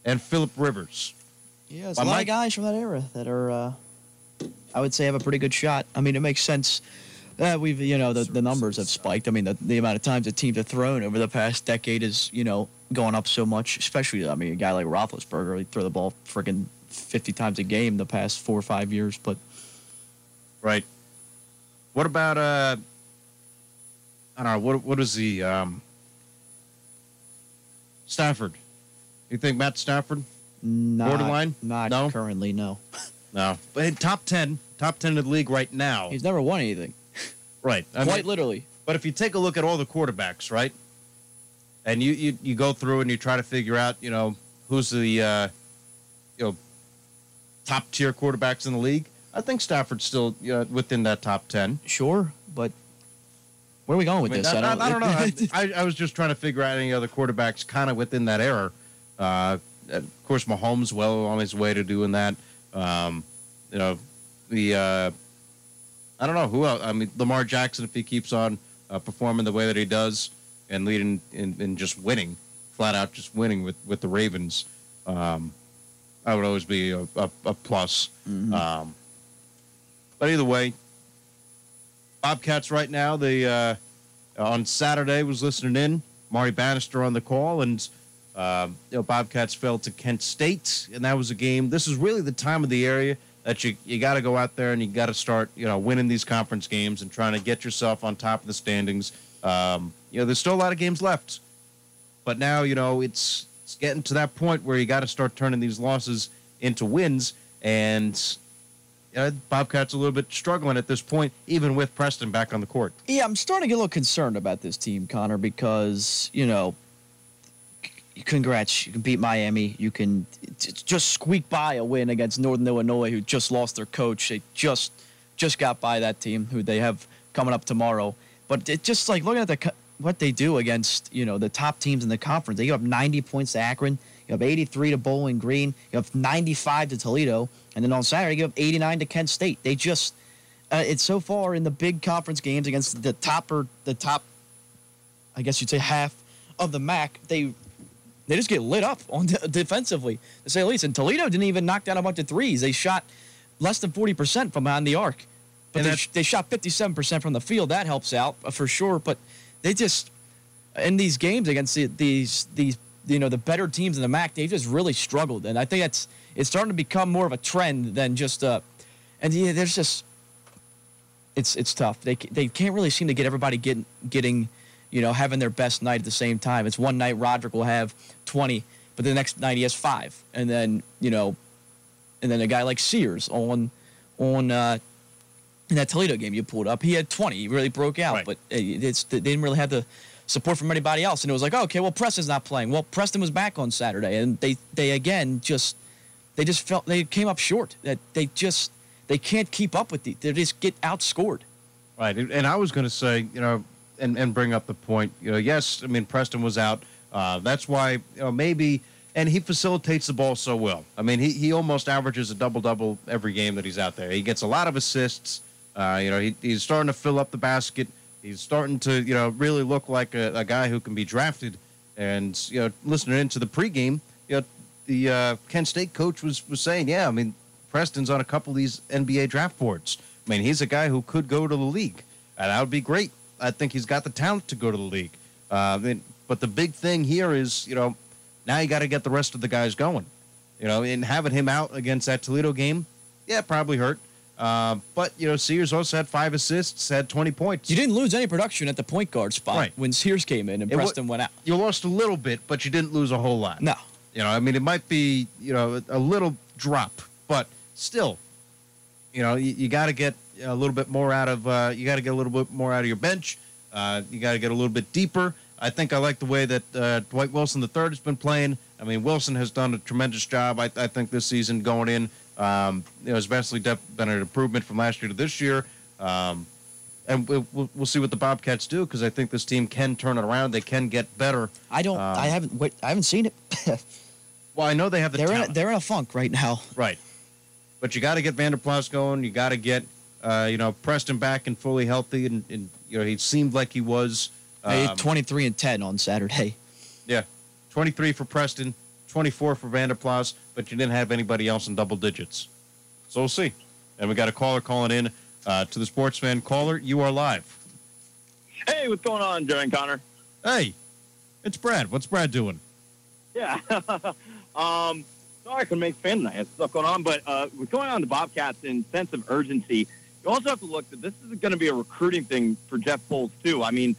and Philip Rivers. Yeah, there's a lot Mike- of guys from that era that are, uh, I would say, have a pretty good shot. I mean, it makes sense. that we've, you know, the, the numbers have spiked. I mean, the, the amount of times that teams have thrown over the past decade is, you know, going up so much. Especially, I mean, a guy like Roethlisberger, he throw the ball freaking 50 times a game the past four or five years. But Right. What about uh I don't know, what what is the um Stafford? You think Matt Stafford? not, Borderline? Not No? currently, no. [laughs] No. But in top ten, top ten in the league right now. He's never won anything. right. I Quite mean, literally. But if you take a look at all the quarterbacks, right? And you, you you go through and you try to figure out, you know, who's the uh you know top tier quarterbacks in the league, I think Stafford's still you know, within that top ten. Sure, but where are we going with I mean, this? I, I- I don't know. I, I, was just trying to figure out any other quarterbacks kind of within that era. Uh, of course, Mahomes well on his way to doing that. Um, you know, the uh, I don't know who else. I mean, Lamar Jackson if he keeps on uh, performing the way that he does and leading and, and just winning, flat out just winning with with the Ravens. Um, I would always be a, a, a plus. Um, but either way, Bobcats right now. The uh, on Saturday was listening in. Marty Bannister on the call, and uh, you know Bobcats fell to Kent State, and that was a game. This is really the time of the area that you you got to go out there and you got to start you know winning these conference games and trying to get yourself on top of the standings. Um, you know, there's still a lot of games left, but now you know it's it's getting to that point where you got to start turning these losses into wins, and uh, Bobcats a little bit struggling at this point, even with Preston back on the court. Yeah, I'm starting to get a little concerned about this team, Connor, because you know, congrats, you can beat Miami, you can just squeak by a win against Northern Illinois, who just lost their coach. They just just got by that team, who they have coming up tomorrow. But it just like looking at the what they do against you know the top teams in the conference, they give up 90 points to Akron, You have 83 to Bowling Green. You have 95 to Toledo, and then on Saturday you have 89 to Kent State. They just uh, it's so far in the big conference games against the top or the top, I guess you'd say half of the MAC. They they just get lit up on [laughs] defensively to say the least. And Toledo didn't even knock down a bunch of threes. They shot less than 40% from behind the arc. But they, they, shot 57% from the field. That helps out uh, for sure. But they just in these games against the, these these you know the better teams in the MAC, they've just really struggled. And I think that's it's starting to become more of a trend than just uh and yeah, there's just it's it's tough. They they can't really seem to get everybody getting getting you know having their best night at the same time. It's one night Roderick will have 20, but the next night he has five, and then you know, and then a guy like Sears on on uh, in that Toledo game you pulled up, he had 20. He really broke out, right. but it's they didn't really have the support from anybody else. And it was like, oh, okay, well Preston's not playing. Well, Preston was back on Saturday, and they they again just they just felt they came up short. That they just they can't keep up with the. They just get outscored. Right, and I was going to say, you know, and and bring up the point. You know, yes, I mean Preston was out. Uh, that's why you know maybe. And he facilitates the ball so well. I mean, he, he almost averages a double double every game that he's out there. He gets a lot of assists. Uh, you know, he, he's starting to fill up the basket. He's starting to, you know, really look like a, a guy who can be drafted. And you know, listening into the pregame, you know, the uh, Kent State coach was was saying, yeah, I mean, Preston's on a couple of these NBA draft boards. I mean, he's a guy who could go to the league, and that would be great. I think he's got the talent to go to the league. Uh, I mean, but the big thing here is, you know, now you got to get the rest of the guys going. You know, and having him out against that Toledo game, yeah, probably hurt. Uh, but you know, Sears also had five assists, had 20 points. You didn't lose any production at the point guard spot right. when Sears came in and it Preston w- went out. You lost a little bit, but you didn't lose a whole lot. No. You know, I mean, it might be you know a little drop, but still, you know, you, you got to get a little bit more out of uh, you got to get a little bit more out of your bench. Uh, you got to get a little bit deeper. I think I like the way that uh, Dwight Wilson III has been playing. I mean, Wilson has done a tremendous job. I, I think this season going in, um, you know, especially def- been an improvement from last year to this year. Um, and we'll, we'll, see what the Bobcats do because I think this team can turn it around. They can get better. I don't. Um, I haven't. Wait, I haven't seen it. [laughs] well, I know they have the. They're talent. in a, they're in a funk right now. Right, but you got to get Vander Plas going. You got to get uh, you know Preston back and fully healthy, and, and you know he seemed like he was. Um, 23 and 10 on Saturday. Yeah, 23 for Preston, 24 for Vander Plas, but you didn't have anybody else in double digits. So we'll see. And we got a caller calling in uh, to the Sports Fan. Caller, you are live. Hey, what's going on, Joe and Connor? Hey, it's Brad. What's Brad doing? Yeah. [laughs] um, sorry I couldn't make fan tonight. There's stuff going on, but uh, what's going on the Bobcats in sense of urgency, you also have to look that this is going to be a recruiting thing for Jeff Boals, too. I mean,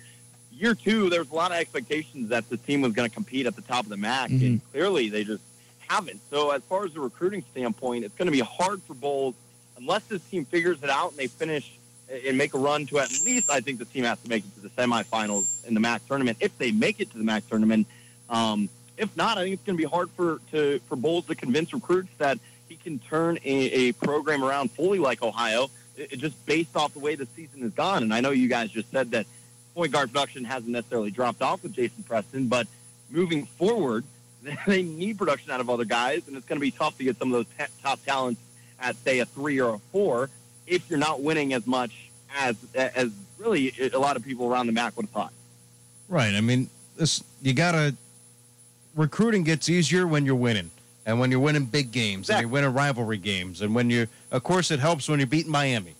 year two, there was a lot of expectations that the team was going to compete at the top of the MAC, mm-hmm. and clearly they just haven't. So as far as the recruiting standpoint, it's going to be hard for Boals unless this team figures it out and they finish and make a run to at least I think the team has to make it to the semifinals in the MAC tournament if they make it to the MAC tournament. Um, if not, I think it's going to be hard for to for Boals to convince recruits that he can turn a, a program around fully like Ohio, it, just based off the way the season has gone. And I know you guys just said that point guard production hasn't necessarily dropped off with Jason Preston, but moving forward, [laughs] they need production out of other guys, and it's going to be tough to get some of those t- top talents at say a three or a four if you're not winning as much as as really a lot of people around the MAC would have thought. Right. I mean, this you got to recruiting gets easier when you're winning. And when you're winning big games exactly. and you're winning rivalry games, and when you, of course, it helps when you're beating Miami.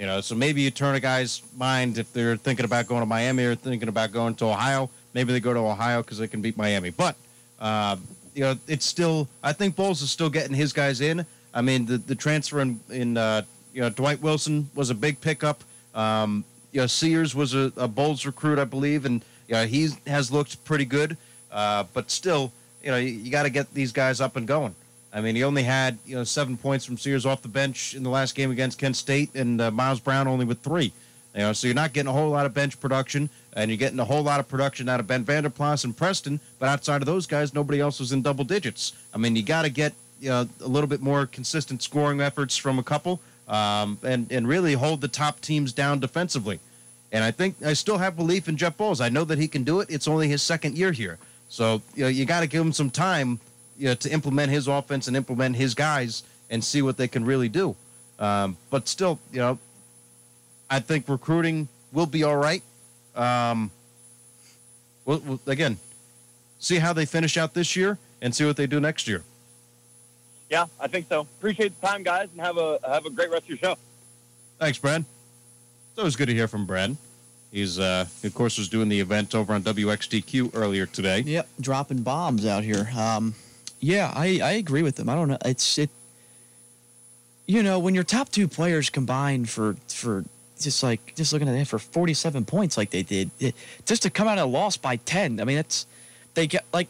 You know, so maybe you turn a guy's mind if they're thinking about going to Miami or thinking about going to Ohio. Maybe they go to Ohio because they can beat Miami. But uh, you know, it's still. I think Boals is still getting his guys in. I mean, the the transfer in, in uh, you know Dwight Wilson was a big pickup. Um, you know, Sears was a, a Boals recruit, I believe, and you know, he has looked pretty good. Uh, but still, you know, you, you got to get these guys up and going. I mean, he only had you know seven points from Sears off the bench in the last game against Kent State, and uh, Miles Brown only with three. You know, so you're not getting a whole lot of bench production, and you're getting a whole lot of production out of Ben Vander Plas and Preston. But outside of those guys, nobody else was in double digits. I mean, you got to get you know, a little bit more consistent scoring efforts from a couple, um, and and really hold the top teams down defensively. And I think I still have belief in Jeff Boals. I know that he can do it. It's only his second year here. So you know you got to give him some time, you know, to implement his offense and implement his guys and see what they can really do. Um, but still, you know, I think recruiting will be all right. Um, we'll, we'll, again, see how they finish out this year and see what they do next year. Yeah, I think so. Appreciate the time, guys, and have a have a great rest of your show. Thanks, Brad. It's always good to hear from Brad. He's, uh, of course, was doing the event over on WXDQ earlier today. Yep, dropping bombs out here. Um, yeah, I, I agree with them. I don't know. It's it. You know, when your top two players combine for for just like just looking at that for 47 points like they did, it, just to come out of a loss by 10. I mean, that's they get like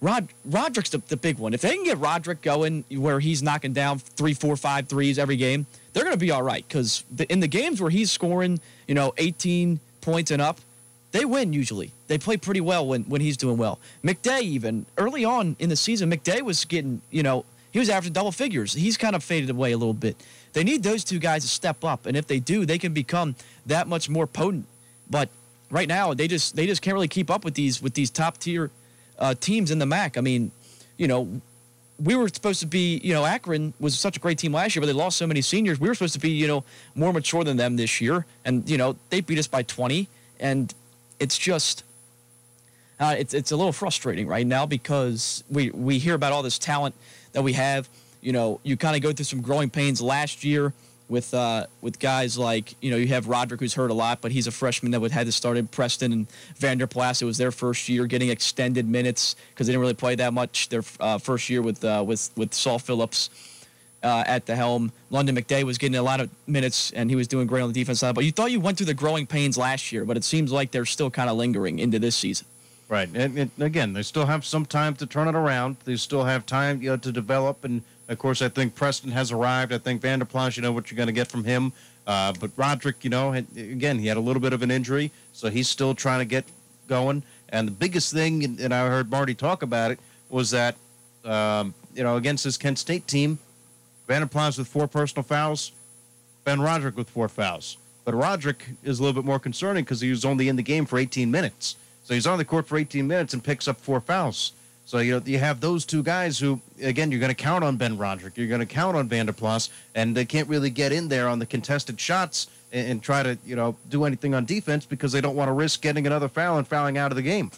Rod Roderick's the, the big one. If they can get Roderick going where he's knocking down three, four, five threes every game, they're going to be all right. Because in the games where he's scoring, you know, 18 points and up, they win usually. They play pretty well when, when he's doing well. McDay, even early on in the season, McDay was getting, you know, he was averaging double figures. He's kind of faded away a little bit. They need those two guys to step up, and if they do, they can become that much more potent. But right now, they just they just can't really keep up with these with these top tier uh, teams in the MAC. I mean, you know, we were supposed to be, you know, Akron was such a great team last year, but they lost so many seniors. We were supposed to be, you know, more mature than them this year, and you know, they beat us by 20, and it's just. Uh, it's it's a little frustrating right now because we we hear about all this talent that we have. You know, you kind of go through some growing pains last year with uh, with guys like you know you have Roderick who's hurt a lot, but he's a freshman that would had to start in Preston and Vander Plas. It was their first year getting extended minutes because they didn't really play that much their uh, first year with uh, with with Saul Phillips. Uh, at the helm, Lunden McDay was getting a lot of minutes, and he was doing great on the defense side. But you thought you went through the growing pains last year, but it seems like they're still kind of lingering into this season. Right, and, and, again, they still have some time to turn it around. They still have time, you know, to develop. And of course, I think Preston has arrived. I think Vander Plas, you know what you're going to get from him. Uh, but Roderick, you know, had, again, he had a little bit of an injury, so he's still trying to get going. And the biggest thing, and I heard Marty talk about it, was that, um, you know, against this Kent State team, Vander Plas with four personal fouls, Ben Roderick with four fouls. But Roderick is a little bit more concerning because he was only in the game for 18 minutes. So he's on the court for 18 minutes and picks up four fouls. So you know you have those two guys who, again, you're going to count on Ben Roderick, you're going to count on Vander Plas, and they can't really get in there on the contested shots and, and, try to you know do anything on defense because they don't want to risk getting another foul and fouling out of the game.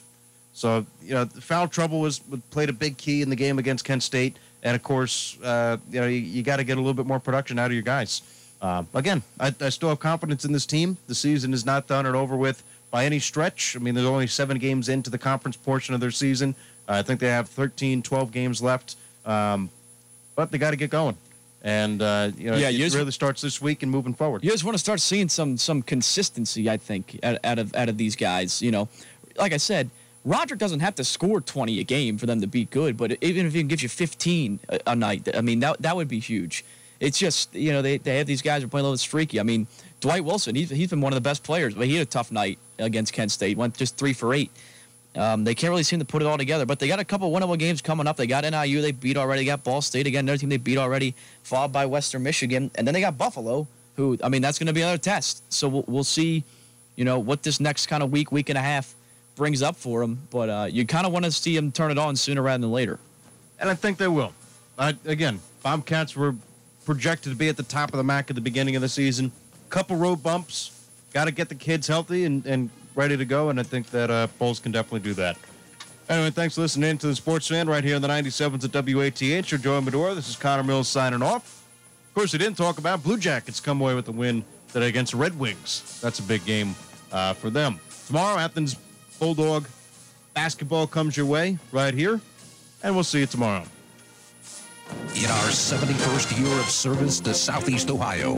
So you know foul trouble was played a big key in the game against Kent State, and of course uh, you know you, you got to get a little bit more production out of your guys. Uh, again, I, I still have confidence in this team. The season is not done and over with by any stretch. I mean, there's only seven games into the conference portion of their season. Uh, I think they have 13, 12 games left, um, but they got to get going. And uh, you know, yeah, it, it really starts this week and moving forward. You just want to start seeing some some consistency, I think, out, out of out of these guys. You know, like I said, Roderick doesn't have to score 20 a game for them to be good, but even if he gives you 15 a, a, night, I mean, that, that would be huge. It's just, you know, they, they have these guys who are playing a little streaky. I mean, Dwight Wilson, he's, he's been one of the best players, but he had a tough night against Kent State, went just three for eight. Um, they can't really seem to put it all together, but they got a couple winnable games coming up. They got NIU, they beat already. They got Ball State again, another team they beat already, followed by Western Michigan, and then they got Buffalo, who I mean that's going to be another test. So we'll, we'll see, you know, what this next kind of week, week and a half brings up for them. But uh, you kind of want to see them turn it on sooner rather than later. And I think they will. Again, Bobcats were projected to be at the top of the MAC at the beginning of the season. Couple road bumps. Got to get the kids healthy and, and ready to go, and I think that uh, Boals can definitely do that. Anyway, thanks for listening to the Sports Fan right here on the 97s at WATH. You're Joe Medora. This is Connor Mills signing off. Of course, we didn't talk about Blue Jackets come away with the win today against the Red Wings. That's a big game uh, for them. Tomorrow, Athens Bulldog basketball comes your way right here, and we'll see you tomorrow. In our 71st year of service to Southeast Ohio,